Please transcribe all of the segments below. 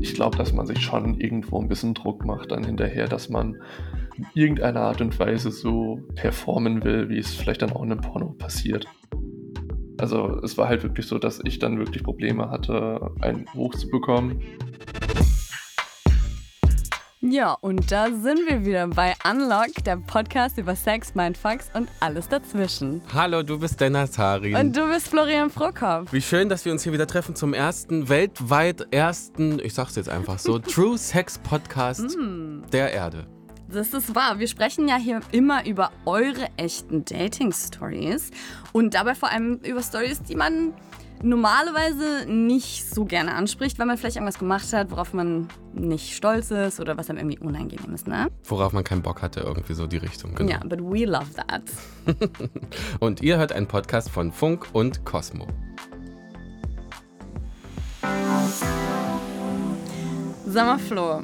ich glaube, dass man sich schon irgendwo ein bisschen Druck macht dann hinterher, dass man in irgendeiner Art und Weise so performen will, wie es vielleicht dann auch in einem Porno passiert. Also es war halt wirklich so, dass ich dann wirklich Probleme hatte, einen hochzubekommen. Ja, und da sind wir wieder bei Unlock, der Podcast über Sex, Mindfucks und alles dazwischen. Hallo, du bist Dennis Hari. Und du bist Florian Prokop. Wie schön, dass wir uns hier wieder treffen zum ersten, weltweit ersten, ich sag's jetzt einfach so, True Sex Podcast mm. der Erde. Das ist wahr. Wir sprechen ja hier immer über eure echten Dating-Stories und dabei vor allem über Stories, die man normalerweise nicht so gerne anspricht, weil man vielleicht irgendwas gemacht hat, worauf man nicht stolz ist oder was einem irgendwie unangenehm ist, ne? Worauf man keinen Bock hatte, irgendwie so die Richtung. Genau. Ja, but we love that. und ihr hört einen Podcast von Funk und Cosmo. Sag mal, Flo,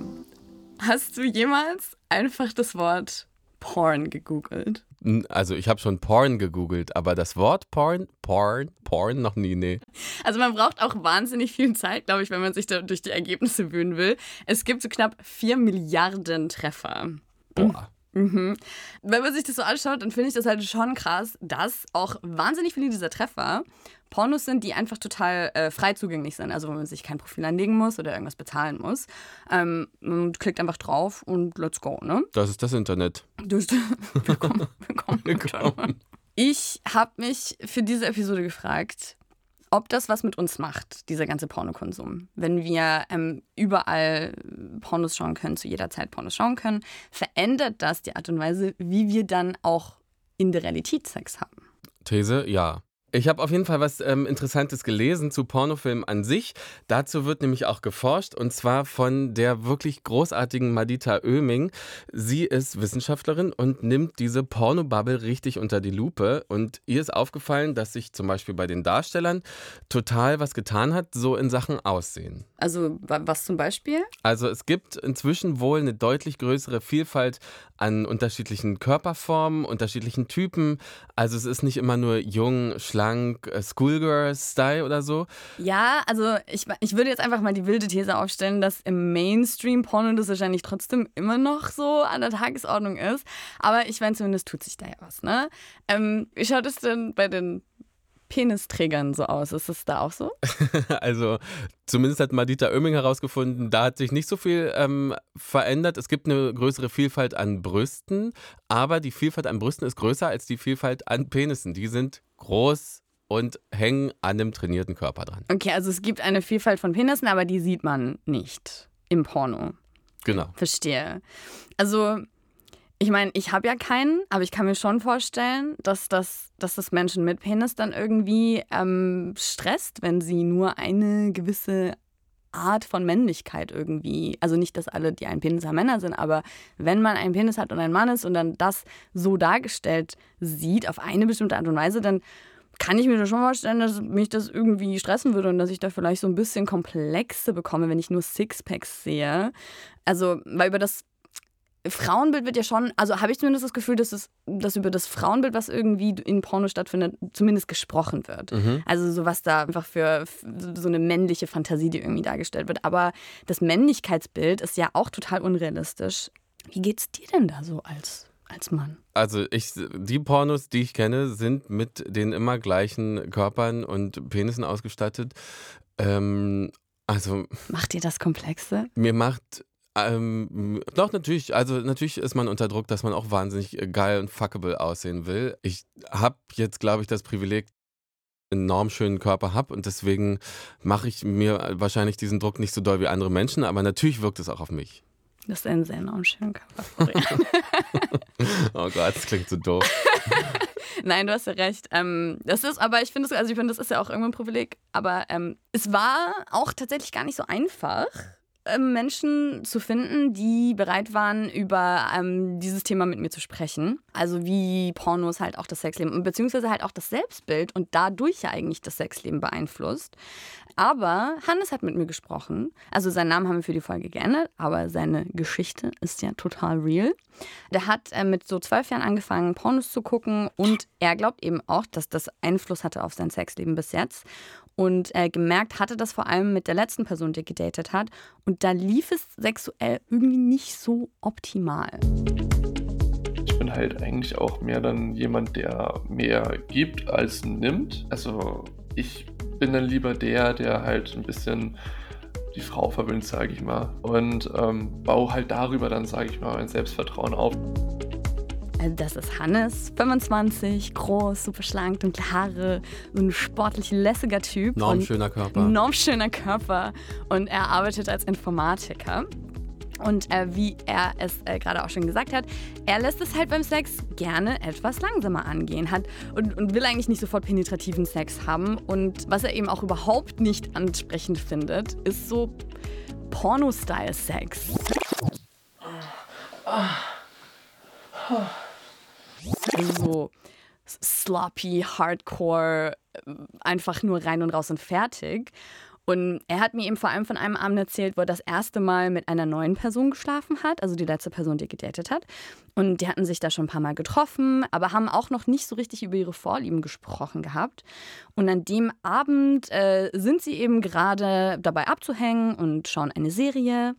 hast du jemals einfach das Wort Porn gegoogelt? Also ich habe schon Porn gegoogelt, aber das Wort Porn, Porn, Porn noch nie, nee. Also man braucht auch wahnsinnig viel Zeit, glaube ich, wenn man sich da durch die Ergebnisse wühlen will. Es gibt so knapp 4 Milliarden Treffer. Boah. Mhm. Wenn man sich das so anschaut, dann finde ich das halt schon krass, dass auch wahnsinnig viele dieser Treffer Pornos sind, die einfach total äh, frei zugänglich sind. Also wo man sich kein Profil anlegen muss oder irgendwas bezahlen muss. Ähm, man klickt einfach drauf und let's go, ne? Das ist das Internet. Das, willkommen, willkommen. willkommen. Ich habe mich für diese Episode gefragt, ob das was mit uns macht, dieser ganze Pornokonsum. Wenn wir ähm, überall Pornos schauen können, zu jeder Zeit Pornos schauen können, verändert das die Art und Weise, wie wir dann auch in der Realität Sex haben? These, ja. Ich habe auf jeden Fall was ähm, Interessantes gelesen zu Pornofilmen an sich. Dazu wird nämlich auch geforscht und zwar von der wirklich großartigen Madita Oeming. Sie ist Wissenschaftlerin und nimmt diese Pornobubble richtig unter die Lupe. Und ihr ist aufgefallen, dass sich zum Beispiel bei den Darstellern total was getan hat, so in Sachen Aussehen. Also was zum Beispiel? Also es gibt inzwischen wohl eine deutlich größere Vielfalt an unterschiedlichen Körperformen, unterschiedlichen Typen. Also es ist nicht immer nur jung, schlank, äh, Schoolgirl-Style oder so. Ja, also ich, ich würde jetzt einfach mal die wilde These aufstellen, dass im Mainstream-Porno das wahrscheinlich trotzdem immer noch so an der Tagesordnung ist. Aber ich meine, zumindest tut sich da ja was, ne? Ähm, wie schaut es denn bei den Penisträgern so aus. Ist es da auch so? also zumindest hat Madita Oeming herausgefunden, da hat sich nicht so viel ähm, verändert. Es gibt eine größere Vielfalt an Brüsten, aber die Vielfalt an Brüsten ist größer als die Vielfalt an Penissen. Die sind groß und hängen an dem trainierten Körper dran. Okay, also es gibt eine Vielfalt von Penissen, aber die sieht man nicht im Porno. Genau. Verstehe. Also ich meine, ich habe ja keinen, aber ich kann mir schon vorstellen, dass das, dass das Menschen mit Penis dann irgendwie ähm, stresst, wenn sie nur eine gewisse Art von Männlichkeit irgendwie, also nicht, dass alle, die einen Penis haben, Männer sind, aber wenn man einen Penis hat und ein Mann ist und dann das so dargestellt sieht, auf eine bestimmte Art und Weise, dann kann ich mir schon vorstellen, dass mich das irgendwie stressen würde und dass ich da vielleicht so ein bisschen Komplexe bekomme, wenn ich nur Sixpacks sehe. Also, weil über das Frauenbild wird ja schon, also habe ich zumindest das Gefühl, dass, es, dass über das Frauenbild, was irgendwie in Porno stattfindet, zumindest gesprochen wird. Mhm. Also so was da einfach für so eine männliche Fantasie, die irgendwie dargestellt wird. Aber das Männlichkeitsbild ist ja auch total unrealistisch. Wie geht's dir denn da so als, als Mann? Also ich, die Pornos, die ich kenne, sind mit den immer gleichen Körpern und Penissen ausgestattet. Ähm, also macht dir das Komplexe? Mir macht ähm, doch, natürlich. Also, natürlich ist man unter Druck, dass man auch wahnsinnig äh, geil und fuckable aussehen will. Ich habe jetzt, glaube ich, das Privileg, einen enorm schönen Körper habe und deswegen mache ich mir wahrscheinlich diesen Druck nicht so doll wie andere Menschen, aber natürlich wirkt es auch auf mich. Das ist ein sehr enorm schöner Körper, oh Gott, das klingt so doof. Nein, du hast ja recht. Ähm, das ist, aber ich finde, also ich das ist ja auch irgendwo ein Privileg. Aber ähm, es war auch tatsächlich gar nicht so einfach Menschen zu finden, die bereit waren, über ähm, dieses Thema mit mir zu sprechen. Also wie Pornos halt auch das Sexleben, beziehungsweise halt auch das Selbstbild und dadurch ja eigentlich das Sexleben beeinflusst. Aber Hannes hat mit mir gesprochen. Also seinen Namen haben wir für die Folge geändert, aber seine Geschichte ist ja total real. Der hat äh, mit so zwölf Jahren angefangen, Pornos zu gucken und er glaubt eben auch, dass das Einfluss hatte auf sein Sexleben bis jetzt und äh, gemerkt hatte das vor allem mit der letzten Person, die gedatet hat. Und Und da lief es sexuell irgendwie nicht so optimal. Ich bin halt eigentlich auch mehr dann jemand, der mehr gibt als nimmt. Also ich bin dann lieber der, der halt ein bisschen die Frau verwöhnt, sage ich mal. Und ähm, baue halt darüber dann, sage ich mal, mein Selbstvertrauen auf. Also das ist Hannes, 25, groß, super schlank, dunkle Haare, ein sportlich lässiger Typ. Normschöner Körper. Normschöner Körper. Und er arbeitet als Informatiker. Und äh, wie er es äh, gerade auch schon gesagt hat, er lässt es halt beim Sex gerne etwas langsamer angehen hat und, und will eigentlich nicht sofort penetrativen Sex haben. Und was er eben auch überhaupt nicht ansprechend findet, ist so Porno-Style-Sex. So sloppy, hardcore, einfach nur rein und raus und fertig. Und er hat mir eben vor allem von einem Abend erzählt, wo er das erste Mal mit einer neuen Person geschlafen hat, also die letzte Person, die gedatet hat. Und die hatten sich da schon ein paar Mal getroffen, aber haben auch noch nicht so richtig über ihre Vorlieben gesprochen gehabt. Und an dem Abend äh, sind sie eben gerade dabei abzuhängen und schauen eine Serie.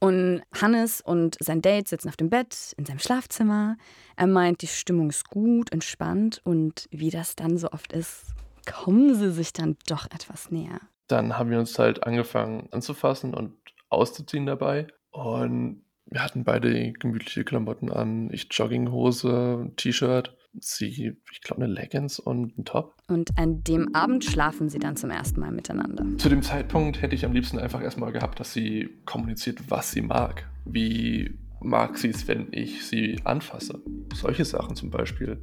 Und Hannes und sein Date sitzen auf dem Bett in seinem Schlafzimmer. Er meint, die Stimmung ist gut, entspannt und wie das dann so oft ist, kommen sie sich dann doch etwas näher. Dann haben wir uns halt angefangen anzufassen und auszuziehen dabei. Und wir hatten beide gemütliche Klamotten an. Ich Jogginghose, T-Shirt, sie, ich glaube, eine Leggings und ein Top. Und an dem Abend schlafen sie dann zum ersten Mal miteinander. Zu dem Zeitpunkt hätte ich am liebsten einfach erstmal gehabt, dass sie kommuniziert, was sie mag. Wie mag sie es, wenn ich sie anfasse? Solche Sachen zum Beispiel.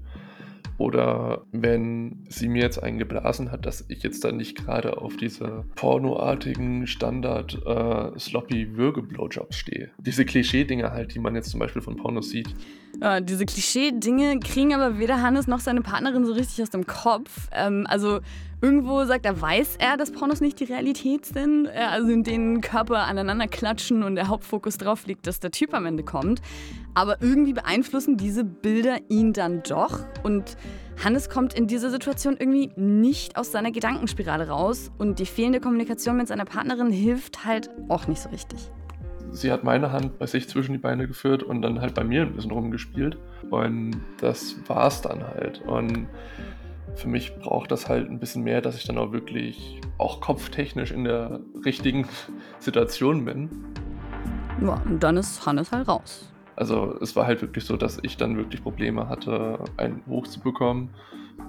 Oder wenn sie mir jetzt einen geblasen hat, dass ich jetzt dann nicht gerade auf diese pornoartigen Standard äh, sloppy Würgeblowjobs stehe. Diese Klischee-Dinge halt, die man jetzt zum Beispiel von Pornos sieht. Ja, diese Klischee-Dinge kriegen aber weder Hannes noch seine Partnerin so richtig aus dem Kopf. Ähm, also irgendwo sagt er, weiß er, dass Pornos nicht die Realität sind, äh, also in denen Körper aneinander klatschen und der Hauptfokus drauf liegt, dass der Typ am Ende kommt. Aber irgendwie beeinflussen diese Bilder ihn dann doch und Hannes kommt in dieser Situation irgendwie nicht aus seiner Gedankenspirale raus und die fehlende Kommunikation mit seiner Partnerin hilft halt auch nicht so richtig sie hat meine Hand bei sich zwischen die Beine geführt und dann halt bei mir ein bisschen rumgespielt. Und das war's dann halt. Und für mich braucht das halt ein bisschen mehr, dass ich dann auch wirklich auch kopftechnisch in der richtigen Situation bin. Ja, und dann ist Hannes halt raus. Also es war halt wirklich so, dass ich dann wirklich Probleme hatte, einen hochzubekommen.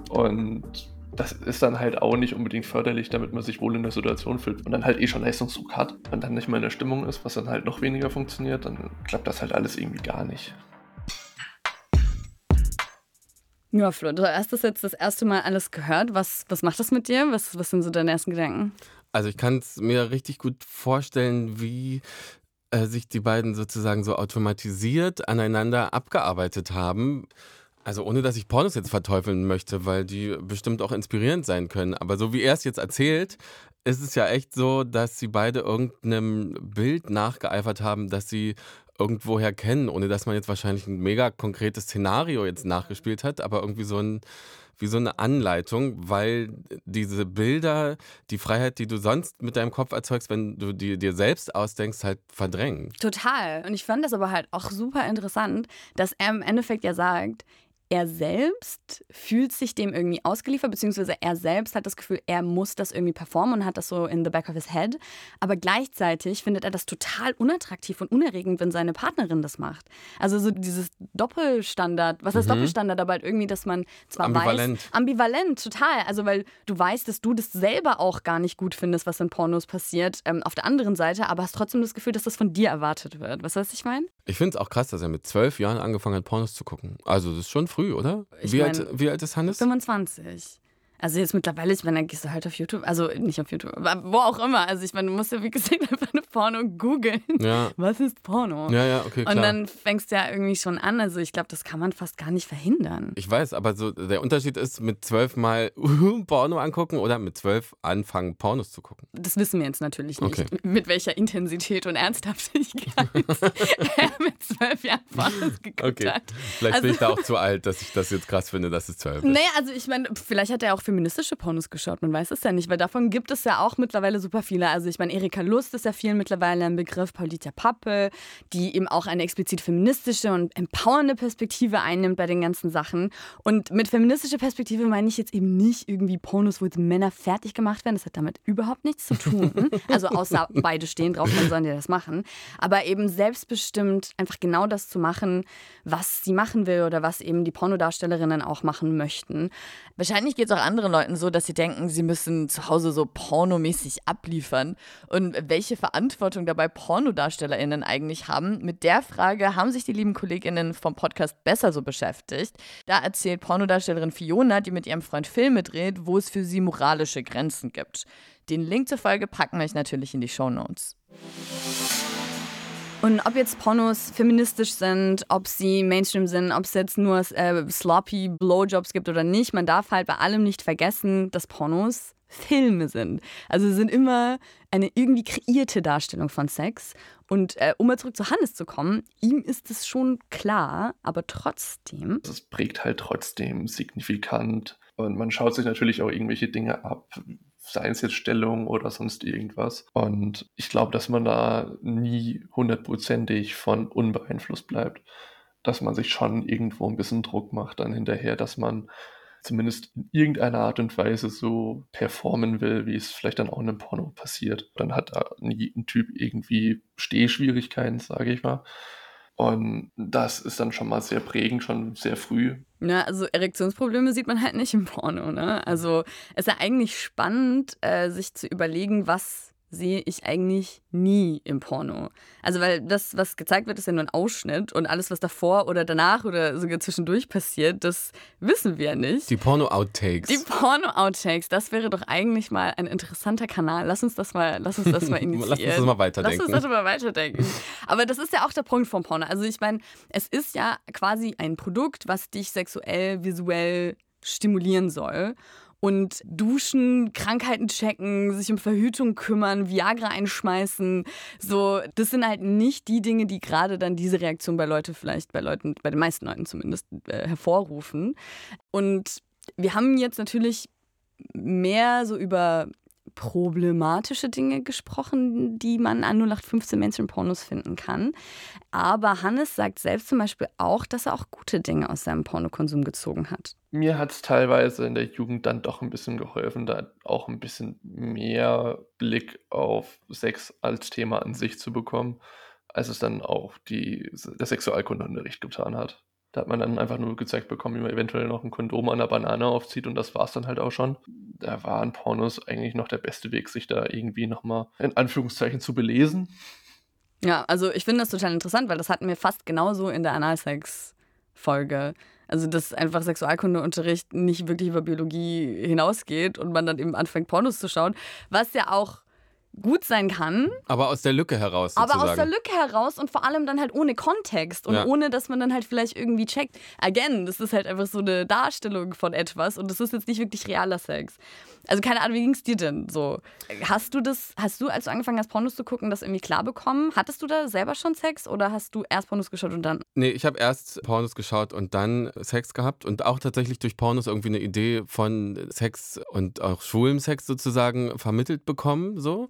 Und das ist dann halt auch nicht unbedingt förderlich, damit man sich wohl in der Situation fühlt und dann halt eh schon Leistungsdruck hat und dann nicht mehr in der Stimmung ist, was dann halt noch weniger funktioniert, dann klappt das halt alles irgendwie gar nicht. Ja, Flo, du hast das jetzt das erste Mal alles gehört. Was, was macht das mit dir? Was, was sind so deine ersten Gedanken? Also ich kann es mir richtig gut vorstellen, wie äh, sich die beiden sozusagen so automatisiert aneinander abgearbeitet haben. Also ohne, dass ich Pornos jetzt verteufeln möchte, weil die bestimmt auch inspirierend sein können. Aber so wie er es jetzt erzählt, ist es ja echt so, dass sie beide irgendeinem Bild nachgeeifert haben, das sie irgendwoher kennen, ohne dass man jetzt wahrscheinlich ein mega konkretes Szenario jetzt nachgespielt hat, aber irgendwie so ein wie so eine Anleitung, weil diese Bilder die Freiheit, die du sonst mit deinem Kopf erzeugst, wenn du die dir selbst ausdenkst, halt verdrängen. Total. Und ich fand das aber halt auch super interessant, dass er im Endeffekt ja sagt, er selbst fühlt sich dem irgendwie ausgeliefert, beziehungsweise er selbst hat das Gefühl, er muss das irgendwie performen und hat das so in the back of his head. Aber gleichzeitig findet er das total unattraktiv und unerregend, wenn seine Partnerin das macht. Also so dieses Doppelstandard, was heißt mhm. Doppelstandard, aber halt irgendwie, dass man zwar ambivalent. weiß, ambivalent, total. Also weil du weißt, dass du das selber auch gar nicht gut findest, was in Pornos passiert, ähm, auf der anderen Seite, aber hast trotzdem das Gefühl, dass das von dir erwartet wird. Was weißt du, ich meine? Ich finde es auch krass, dass er mit zwölf Jahren angefangen hat, Pornos zu gucken. Also das ist schon früh, oder? Ich wie, mein, alt, wie alt ist Hannes? 25. Also jetzt mittlerweile, ich meine, dann gehst du halt auf YouTube, also nicht auf YouTube, aber wo auch immer. Also ich meine, du musst ja wie gesagt einfach eine Porno googeln. Ja. Was ist Porno? Ja, ja, okay, klar. Und dann fängst du ja irgendwie schon an. Also ich glaube, das kann man fast gar nicht verhindern. Ich weiß, aber so der Unterschied ist, mit zwölf mal Porno angucken oder mit zwölf anfangen, Pornos zu gucken. Das wissen wir jetzt natürlich nicht, Okay. mit welcher Intensität und Ernsthaftigkeit er mit zwölf Jahren Pornos geguckt Okay. hat. Vielleicht Also- bin ich da auch zu alt, dass ich das jetzt krass finde, dass es zwölf ist. Naja, also ich meine, vielleicht hat er auch feministische Pornos geschaut, man weiß es ja nicht, weil davon gibt es ja auch mittlerweile super viele. Also ich meine, Erika Lust ist ja vielen mittlerweile ein Begriff, Paulita Pappe, die eben auch eine explizit feministische und empowernde Perspektive einnimmt bei den ganzen Sachen. Und mit feministischer Perspektive meine ich jetzt eben nicht irgendwie Pornos, wo jetzt Männer fertig gemacht werden. Das hat damit überhaupt nichts zu tun. Also außer beide stehen drauf, dann sollen die das machen. Aber eben selbstbestimmt einfach genau das zu machen, was sie machen will oder was eben die Pornodarstellerinnen auch machen möchten. Wahrscheinlich geht es auch anderen Leuten so, dass sie denken, sie müssen zu Hause so pornomäßig abliefern. Und welche Verantwortung dabei PornodarstellerInnen eigentlich haben, mit der Frage haben sich die lieben KollegInnen vom Podcast besser so beschäftigt. Da erzählt Pornodarstellerin Fiona, die mit ihrem Freund Filme dreht, wo es für sie moralische Grenzen gibt. Den Link zur Folge packen wir euch natürlich in die Show Notes. Und ob jetzt Pornos feministisch sind, ob sie Mainstream sind, ob es jetzt nur äh, sloppy Blowjobs gibt oder nicht, man darf halt bei allem nicht vergessen, dass Pornos Filme sind. Also sind immer eine irgendwie kreierte Darstellung von Sex. Und äh, um mal zurück zu Hannes zu kommen, ihm ist es schon klar, aber trotzdem. Es prägt halt trotzdem signifikant. Und man schaut sich natürlich auch irgendwelche Dinge ab, seien es jetzt Stellung oder sonst irgendwas. Und ich glaube, dass man da nie hundertprozentig von unbeeinflusst bleibt. Dass man sich schon irgendwo ein bisschen Druck macht dann hinterher, dass man zumindest in irgendeiner Art und Weise so performen will, wie es vielleicht dann auch in einem Porno passiert. Dann hat da nie ein Typ irgendwie Stehschwierigkeiten, sage ich mal. Und das ist dann schon mal sehr prägend, schon sehr früh. Ja, also Erektionsprobleme sieht man halt nicht im Porno, ne? Also es ist ja eigentlich spannend, äh, sich zu überlegen, was sehe ich eigentlich nie im Porno. Also, weil das, was gezeigt wird, ist ja nur ein Ausschnitt und alles, was davor oder danach oder sogar zwischendurch passiert, das wissen wir nicht. Die Porno-Outtakes. Die Porno-Outtakes, das wäre doch eigentlich mal ein interessanter Kanal. Lass uns das mal, lass uns das mal initiieren. lass uns das mal weiterdenken. Lass uns das mal weiterdenken. Aber das ist ja auch der Punkt vom Porno. Also, ich meine, es ist ja quasi ein Produkt, was dich sexuell, visuell stimulieren soll und duschen, Krankheiten checken, sich um Verhütung kümmern, Viagra einschmeißen. So, das sind halt nicht die Dinge, die gerade dann diese Reaktion bei Leuten vielleicht, bei Leuten, bei den meisten Leuten zumindest, äh, hervorrufen. Und wir haben jetzt natürlich mehr so über problematische Dinge gesprochen, die man an 0815 Mainstream-Pornos finden kann. Aber Hannes sagt selbst zum Beispiel auch, dass er auch gute Dinge aus seinem Pornokonsum gezogen hat. Mir hat es teilweise in der Jugend dann doch ein bisschen geholfen, da auch ein bisschen mehr Blick auf Sex als Thema an sich zu bekommen, als es dann auch die, der Sexualkundeunterricht getan hat. Da hat man dann einfach nur gezeigt bekommen, wie man eventuell noch ein Kondom an der Banane aufzieht und das war es dann halt auch schon. Da waren Pornos eigentlich noch der beste Weg, sich da irgendwie nochmal in Anführungszeichen zu belesen. Ja, also ich finde das total interessant, weil das hatten wir fast genauso in der Analsex-Folge. Also, dass einfach Sexualkundeunterricht nicht wirklich über Biologie hinausgeht und man dann eben anfängt, Pornos zu schauen, was ja auch gut sein kann. Aber aus der Lücke heraus. Sozusagen. Aber aus der Lücke heraus und vor allem dann halt ohne Kontext und ja. ohne, dass man dann halt vielleicht irgendwie checkt. Again, das ist halt einfach so eine Darstellung von etwas und das ist jetzt nicht wirklich realer Sex. Also keine Ahnung, wie ging es dir denn so? Hast du das, hast du, als du angefangen hast, Pornos zu gucken, das irgendwie klar bekommen? Hattest du da selber schon Sex oder hast du erst Pornos geschaut und dann? Nee, ich habe erst Pornos geschaut und dann Sex gehabt und auch tatsächlich durch Pornos irgendwie eine Idee von Sex und auch schwulem Sex sozusagen vermittelt bekommen, so.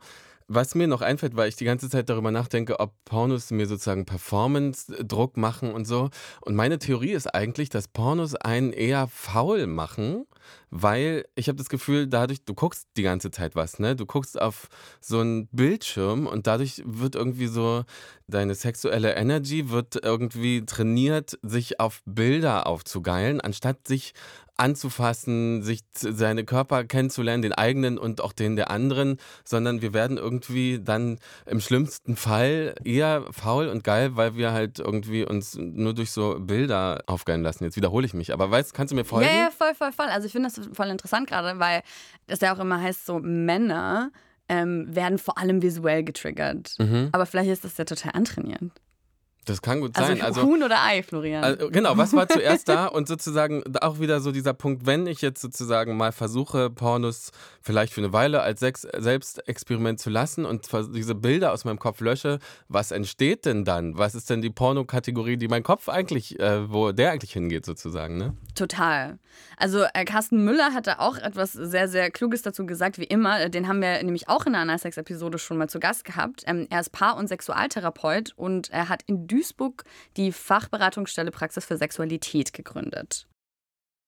Was mir noch einfällt, weil ich die ganze Zeit darüber nachdenke, ob Pornos mir sozusagen Performance-Druck machen und so. Und meine Theorie ist eigentlich, dass Pornos einen eher faul machen, weil ich habe das Gefühl, dadurch, du guckst die ganze Zeit was, ne? Du guckst auf so einen Bildschirm und dadurch wird irgendwie so deine sexuelle Energy wird irgendwie trainiert, sich auf Bilder aufzugeilen, anstatt sich anzufassen, sich seine Körper kennenzulernen, den eigenen und auch den der anderen, sondern wir werden irgendwie dann im schlimmsten Fall eher faul und geil, weil wir halt irgendwie uns nur durch so Bilder aufgeilen lassen. Jetzt wiederhole ich mich, aber weißt, kannst du mir folgen? Ja, ja, voll, voll, voll. Also ich finde das voll interessant gerade, weil das ja auch immer heißt, so Männer ähm, werden vor allem visuell getriggert. Mhm. Aber vielleicht ist das ja total antrainiert. Das kann gut also sein. Also Huhn oder Ei, Florian. Also, genau, was war zuerst da? Und sozusagen auch wieder so dieser Punkt, wenn ich jetzt sozusagen mal versuche, Pornos vielleicht für eine Weile als Sex Selbstexperiment zu lassen und diese Bilder aus meinem Kopf lösche, was entsteht denn dann? Was ist denn die Pornokategorie, die mein Kopf eigentlich, äh, wo der eigentlich hingeht sozusagen, ne? Total. Also äh, Carsten Müller hatte auch etwas sehr, sehr Kluges dazu gesagt, wie immer. Den haben wir nämlich auch in einer Analsex-Episode schon mal zu Gast gehabt. Ähm, er ist Paar- und Sexualtherapeut und er hat in Duisburg die Fachberatungsstelle Praxis für Sexualität gegründet.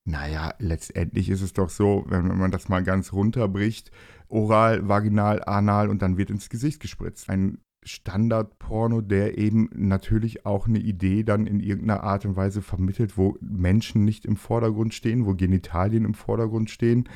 Naja, letztendlich ist es doch so, wenn man das mal ganz runterbricht, oral, vaginal, anal und dann wird ins Gesicht gespritzt. Ein Standardporno, der eben natürlich auch eine Idee dann in irgendeiner Art und Weise vermittelt, wo Menschen nicht im Vordergrund stehen, wo Genitalien im Vordergrund stehen.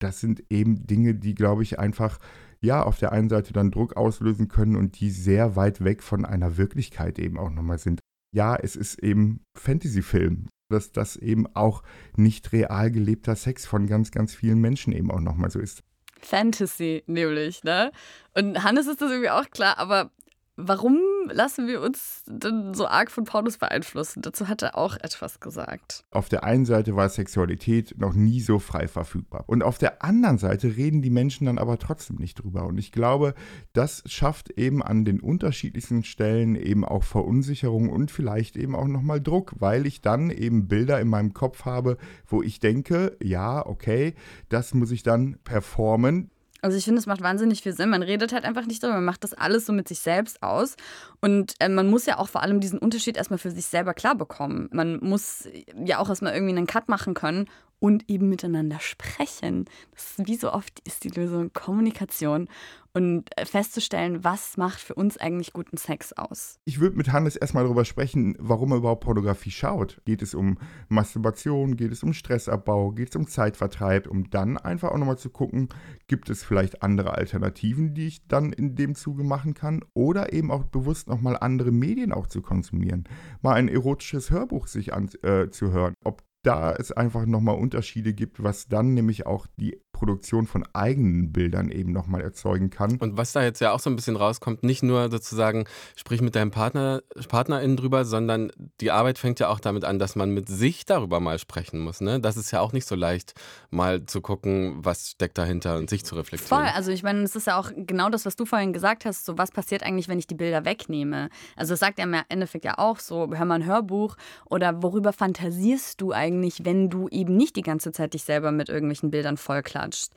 Das sind eben Dinge, die, glaube ich, einfach ja auf der einen Seite dann Druck auslösen können und die sehr weit weg von einer Wirklichkeit eben auch nochmal sind. Ja, es ist eben Fantasy-Film, dass das eben auch nicht real gelebter Sex von ganz, ganz vielen Menschen eben auch nochmal so ist. Fantasy nämlich, ne? Und Hannes ist das irgendwie auch klar, aber warum lassen wir uns denn so arg von Pornos beeinflussen? Dazu hat er auch etwas gesagt. Auf der einen Seite war Sexualität noch nie so frei verfügbar. Und auf der anderen Seite reden die Menschen dann aber trotzdem nicht drüber. Und ich glaube, das schafft eben an den unterschiedlichsten Stellen eben auch Verunsicherung und vielleicht eben auch nochmal Druck, weil ich dann eben Bilder in meinem Kopf habe, wo ich denke, ja, okay, das muss ich dann performen. Also ich finde, es macht wahnsinnig viel Sinn. Man redet halt einfach nicht darüber, man macht das alles so mit sich selbst aus. Und äh, man muss ja auch vor allem diesen Unterschied erstmal für sich selber klar bekommen. Man muss ja auch erstmal irgendwie einen Cut machen können und eben miteinander sprechen. Ist, wie so oft ist die Lösung Kommunikation und äh, festzustellen, was macht für uns eigentlich guten Sex aus. Ich würde mit Hannes erstmal darüber sprechen, warum er überhaupt Pornografie schaut. Geht es um Masturbation, geht es um Stressabbau, geht es um Zeitvertreib, um dann einfach auch nochmal zu gucken, gibt es vielleicht andere Alternativen, die ich dann in dem Zuge machen kann oder eben auch bewusst nochmal andere Medien auch zu konsumieren. Mal ein erotisches Hörbuch sich anzuhören, äh, ob da es einfach nochmal Unterschiede gibt, was dann nämlich auch die Produktion von eigenen Bildern eben nochmal erzeugen kann. Und was da jetzt ja auch so ein bisschen rauskommt, nicht nur sozusagen, sprich mit deinem Partner, PartnerInnen drüber, sondern die Arbeit fängt ja auch damit an, dass man mit sich darüber mal sprechen muss. Ne? Das ist ja auch nicht so leicht, mal zu gucken, was steckt dahinter und sich zu reflektieren. Voll, also ich meine, es ist ja auch genau das, was du vorhin gesagt hast, so was passiert eigentlich, wenn ich die Bilder wegnehme. Also das sagt er im Endeffekt ja auch so, hör mal ein Hörbuch oder worüber fantasierst du eigentlich, wenn du eben nicht die ganze Zeit dich selber mit irgendwelchen Bildern vollklatscht quatscht.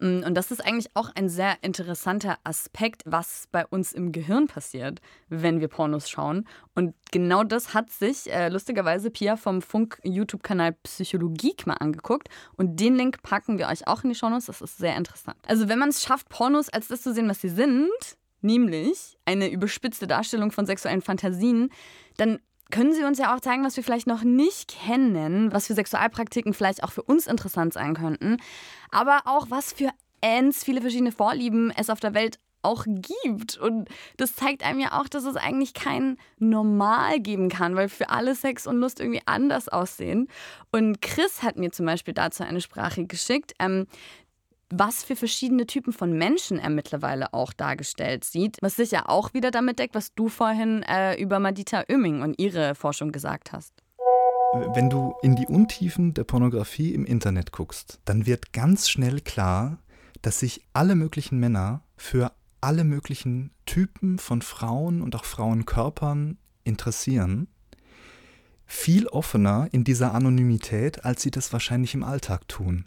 Mm, und das ist eigentlich auch ein sehr interessanter Aspekt, was bei uns im Gehirn passiert, wenn wir Pornos schauen. Und genau das hat sich äh, lustigerweise Pia vom Funk-YouTube-Kanal Psychologie mal angeguckt. Und den Link packen wir euch auch in die Shownotes. Das ist sehr interessant. Also, wenn man es schafft, Pornos als das zu sehen, was sie sind, nämlich eine überspitzte Darstellung von sexuellen Fantasien, dann können Sie uns ja auch zeigen, was wir vielleicht noch nicht kennen, was für Sexualpraktiken vielleicht auch für uns interessant sein könnten, aber auch was für ends viele verschiedene Vorlieben es auf der Welt auch gibt. Und das zeigt einem ja auch, dass es eigentlich kein Normal geben kann, weil für alle Sex und Lust irgendwie anders aussehen. Und Chris hat mir zum Beispiel dazu eine Sprache geschickt. Ähm, was für verschiedene Typen von Menschen er mittlerweile auch dargestellt sieht, was sich ja auch wieder damit deckt, was du vorhin äh, über Madita Oeming und ihre Forschung gesagt hast. Wenn du in die Untiefen der Pornografie im Internet guckst, dann wird ganz schnell klar, dass sich alle möglichen Männer für alle möglichen Typen von Frauen und auch Frauenkörpern interessieren. Viel offener in dieser Anonymität, als sie das wahrscheinlich im Alltag tun.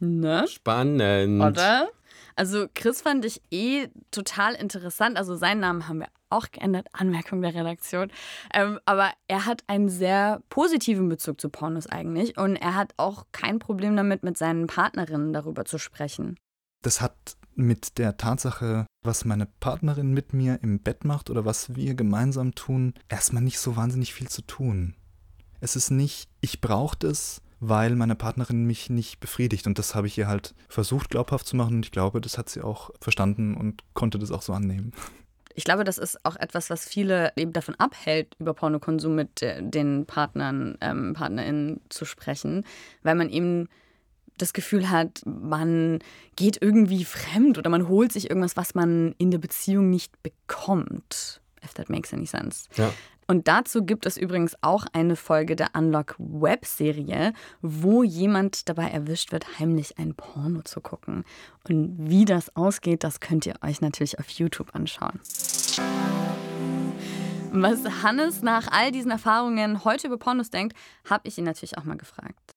Ne? Spannend. Oder? Also Chris fand ich eh total interessant. Also seinen Namen haben wir auch geändert, Anmerkung der Redaktion. Ähm, aber er hat einen sehr positiven Bezug zu Pornos eigentlich und er hat auch kein Problem damit, mit seinen Partnerinnen darüber zu sprechen. Das hat mit der Tatsache, was meine Partnerin mit mir im Bett macht oder was wir gemeinsam tun, erstmal nicht so wahnsinnig viel zu tun. Es ist nicht, ich brauche das, weil meine Partnerin mich nicht befriedigt. Und das habe ich ihr halt versucht glaubhaft zu machen. Und ich glaube, das hat sie auch verstanden und konnte das auch so annehmen. Ich glaube, das ist auch etwas, was viele eben davon abhält, über Pornokonsum mit äh, den Partnern, ähm, PartnerInnen zu sprechen, weil man eben das Gefühl hat, man geht irgendwie fremd oder man holt sich irgendwas, was man in der Beziehung nicht bekommt. If that makes any sense. Ja. Und dazu gibt es übrigens auch eine Folge der Unlock Web-Serie, wo jemand dabei erwischt wird, heimlich ein Porno zu gucken. Und wie das ausgeht, das könnt ihr euch natürlich auf YouTube anschauen. Was Hannes nach all diesen Erfahrungen heute über Pornos denkt, habe ich ihn natürlich auch mal gefragt.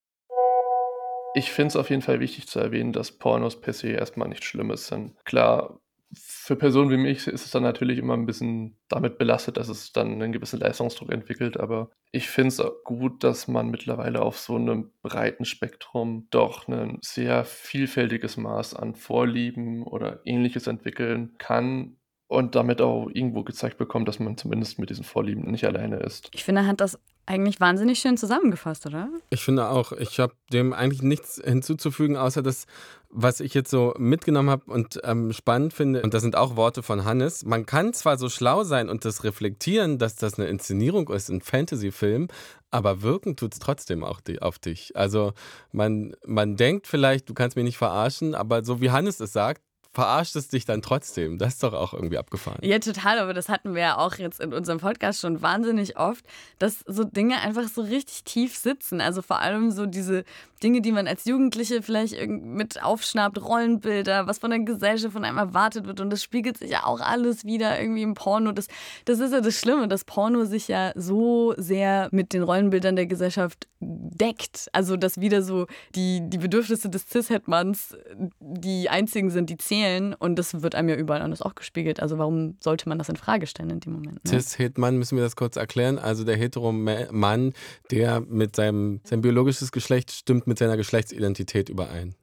Ich finde es auf jeden Fall wichtig zu erwähnen, dass Pornos per se erstmal nichts Schlimmes sind. Klar, für Personen wie mich ist es dann natürlich immer ein bisschen damit belastet, dass es dann einen gewissen Leistungsdruck entwickelt. Aber ich finde es gut, dass man mittlerweile auf so einem breiten Spektrum doch ein sehr vielfältiges Maß an Vorlieben oder ähnliches entwickeln kann und damit auch irgendwo gezeigt bekommt, dass man zumindest mit diesen Vorlieben nicht alleine ist. Ich finde, hat das eigentlich wahnsinnig schön zusammengefasst, oder? Ich finde auch, ich habe dem eigentlich nichts hinzuzufügen, außer das, was ich jetzt so mitgenommen habe und ähm, spannend finde. Und das sind auch Worte von Hannes. Man kann zwar so schlau sein und das reflektieren, dass das eine Inszenierung ist, ein Fantasy-Film, aber wirken tut es trotzdem auch die, auf dich. Also man, man denkt vielleicht, du kannst mich nicht verarschen, aber so wie Hannes es sagt, verarscht es dich dann trotzdem. Das ist doch auch irgendwie abgefahren. Ja, total, aber das hatten wir ja auch jetzt in unserem Podcast schon wahnsinnig oft, dass so Dinge einfach so richtig tief sitzen. Also vor allem so diese Dinge, die man als Jugendliche vielleicht mit aufschnappt, Rollenbilder, was von der Gesellschaft von einem erwartet wird. Und das spiegelt sich ja auch alles wieder irgendwie im Porno. Das, das ist ja das Schlimme, dass Porno sich ja so sehr mit den Rollenbildern der Gesellschaft deckt. Also, dass wieder so die, die Bedürfnisse des Cis-Hetmanns die einzigen sind, die zählen. Und das wird einem ja überall anders auch gespiegelt. Also, warum sollte man das in Frage stellen in dem Moment? Ne? Cis-Hetmann, müssen wir das kurz erklären. Also, der hetero-Mann, der mit seinem sein biologisches Geschlecht stimmt mit seiner Geschlechtsidentität überein.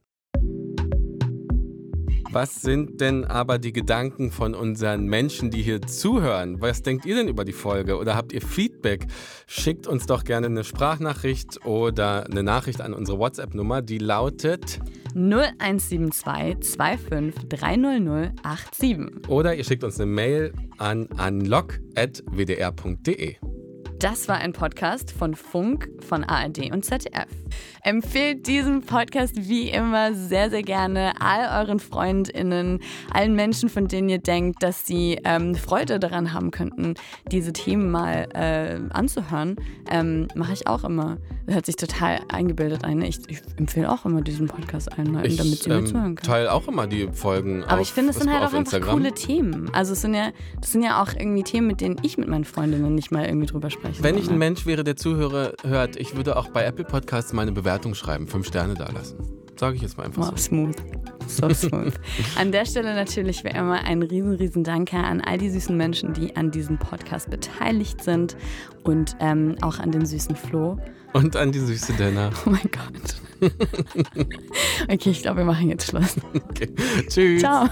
Was sind denn aber die Gedanken von unseren Menschen, die hier zuhören? Was denkt ihr denn über die Folge? Oder habt ihr Feedback? Schickt uns doch gerne eine Sprachnachricht oder eine Nachricht an unsere WhatsApp-Nummer, die lautet 0172 25 300 87. Oder ihr schickt uns eine Mail an unlock.wdr.de. Das war ein Podcast von Funk, von ARD und ZDF. Empfehlt diesen Podcast wie immer sehr, sehr gerne all euren FreundInnen, allen Menschen, von denen ihr denkt, dass sie ähm, Freude daran haben könnten, diese Themen mal äh, anzuhören. Ähm, Mache ich auch immer. Hört sich total eingebildet ein. Ich, ich empfehle auch immer diesen Podcast allen Leuten, damit sie ähm, mir zuhören können. teile auch immer die Folgen. Aber ich finde, es sind halt auch einfach coole Themen. Also es sind ja, das sind ja auch irgendwie Themen, mit denen ich mit meinen Freundinnen nicht mal irgendwie drüber spreche sprechen. Wenn ich ein Mensch wäre, der Zuhörer hört, ich würde auch bei Apple Podcasts meine Bewertung schreiben, fünf Sterne da lassen. Sage ich jetzt mal einfach wow, so. smooth. So smooth. an der Stelle natürlich wie immer ein riesen, riesen Danke an all die süßen Menschen, die an diesem Podcast beteiligt sind und ähm, auch an den süßen Flo. Und an die süße Dana. Oh mein Gott. okay, ich glaube, wir machen jetzt Schluss. Okay. Tschüss. Ciao.